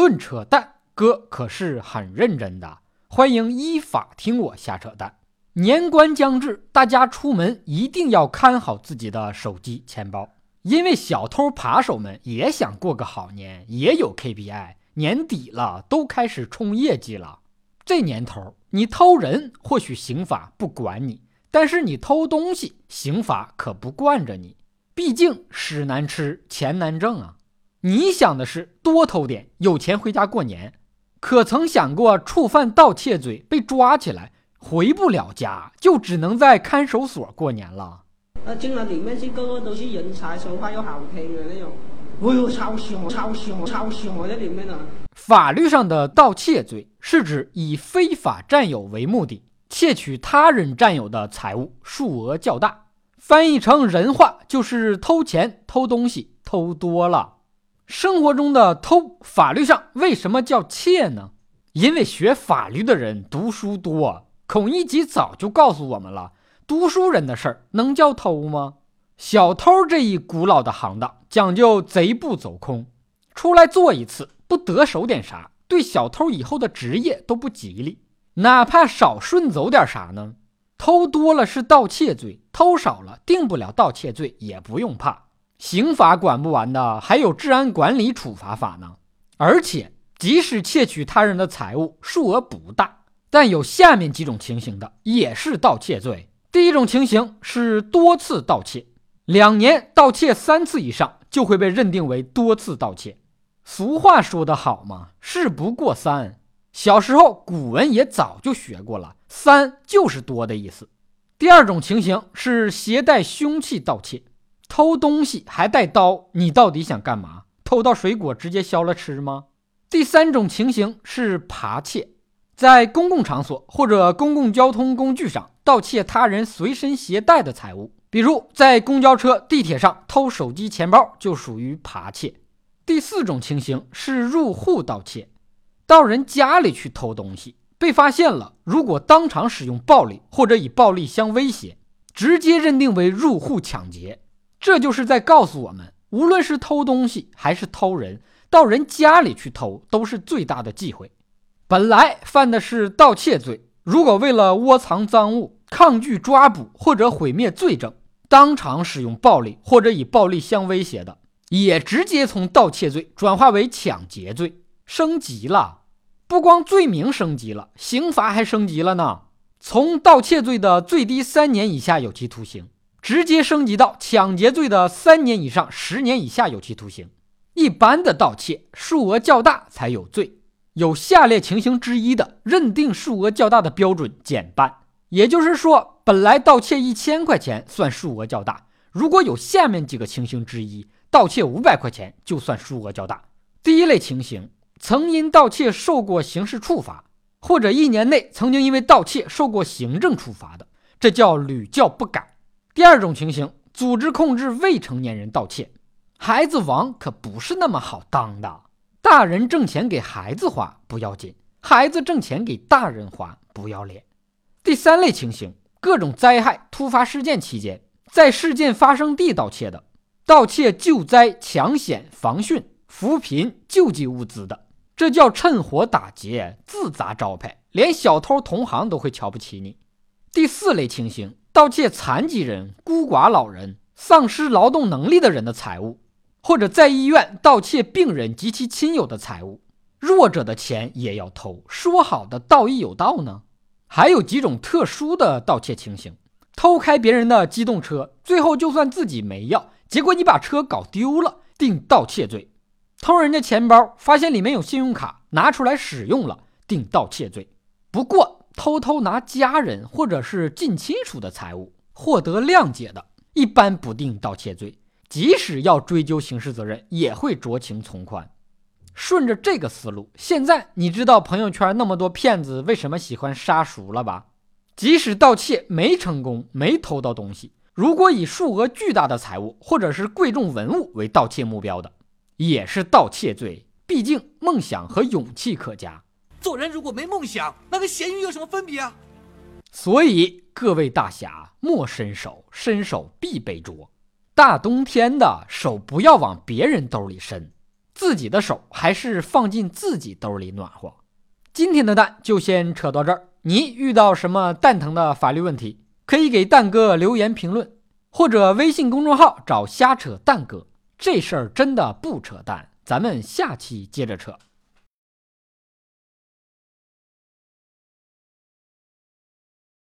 论扯淡，哥可是很认真的。欢迎依法听我瞎扯淡。年关将至，大家出门一定要看好自己的手机、钱包，因为小偷扒手们也想过个好年，也有 KPI。年底了，都开始冲业绩了。这年头，你偷人或许刑法不管你，但是你偷东西，刑法可不惯着你。毕竟屎难吃，钱难挣啊！你想的是多偷点，有钱回家过年，可曾想过触犯盗窃罪被抓起来，回不了家，就只能在看守所过年了？啊，进了里面去，个个都是人才，说话又好听的那种。哎呦，超凶，超凶，超凶在里面呢。法律上的盗窃罪是指以非法占有为目的，窃取他人占有的财物，数额较大。翻译成人话就是偷钱、偷东西、偷多了。生活中的偷，法律上为什么叫窃呢？因为学法律的人读书多，孔乙己早就告诉我们了：读书人的事儿能叫偷吗？小偷这一古老的行当讲究贼不走空，出来做一次不得手点啥，对小偷以后的职业都不吉利。哪怕少顺走点啥呢？偷多了是盗窃罪，偷少了定不了盗窃罪，也不用怕。刑法管不完的，还有治安管理处罚法呢。而且，即使窃取他人的财物，数额不大，但有下面几种情形的，也是盗窃罪。第一种情形是多次盗窃，两年盗窃三次以上，就会被认定为多次盗窃。俗话说得好嘛，事不过三。小时候古文也早就学过了，三就是多的意思。第二种情形是携带凶器盗窃。偷东西还带刀，你到底想干嘛？偷到水果直接削了吃吗？第三种情形是扒窃，在公共场所或者公共交通工具上盗窃他人随身携带的财物，比如在公交车、地铁上偷手机、钱包，就属于扒窃。第四种情形是入户盗窃，到人家里去偷东西，被发现了，如果当场使用暴力或者以暴力相威胁，直接认定为入户抢劫。这就是在告诉我们，无论是偷东西还是偷人，到人家里去偷都是最大的忌讳。本来犯的是盗窃罪，如果为了窝藏赃物、抗拒抓捕或者毁灭罪证，当场使用暴力或者以暴力相威胁的，也直接从盗窃罪转化为抢劫罪，升级了。不光罪名升级了，刑罚还升级了呢，从盗窃罪的最低三年以下有期徒刑。直接升级到抢劫罪的三年以上十年以下有期徒刑。一般的盗窃数额较大才有罪，有下列情形之一的，认定数额较大的标准减半。也就是说，本来盗窃一千块钱算数额较大，如果有下面几个情形之一，盗窃五百块钱就算数额较大。第一类情形，曾因盗窃受过刑事处罚，或者一年内曾经因为盗窃受过行政处罚的，这叫屡教不改。第二种情形，组织控制未成年人盗窃，孩子王可不是那么好当的。大人挣钱给孩子花不要紧，孩子挣钱给大人花不要脸。第三类情形，各种灾害突发事件期间，在事件发生地盗窃的，盗窃救灾、抢险、防汛、扶贫、救济物资的，这叫趁火打劫，自砸招牌，连小偷同行都会瞧不起你。第四类情形。盗窃残疾人、孤寡老人、丧失劳动能力的人的财物，或者在医院盗窃病人及其亲友的财物，弱者的钱也要偷。说好的道义有道呢？还有几种特殊的盗窃情形：偷开别人的机动车，最后就算自己没要，结果你把车搞丢了，定盗窃罪；偷人家钱包，发现里面有信用卡，拿出来使用了，定盗窃罪。不过。偷偷拿家人或者是近亲属的财物获得谅解的，一般不定盗窃罪，即使要追究刑事责任，也会酌情从宽。顺着这个思路，现在你知道朋友圈那么多骗子为什么喜欢杀熟了吧？即使盗窃没成功，没偷到东西，如果以数额巨大的财物或者是贵重文物为盗窃目标的，也是盗窃罪。毕竟梦想和勇气可嘉。做人如果没梦想，那跟咸鱼有什么分别啊？所以各位大侠莫伸手，伸手必被捉。大冬天的手不要往别人兜里伸，自己的手还是放进自己兜里暖和。今天的蛋就先扯到这儿。你遇到什么蛋疼的法律问题，可以给蛋哥留言评论，或者微信公众号找瞎扯蛋哥。这事儿真的不扯淡，咱们下期接着扯。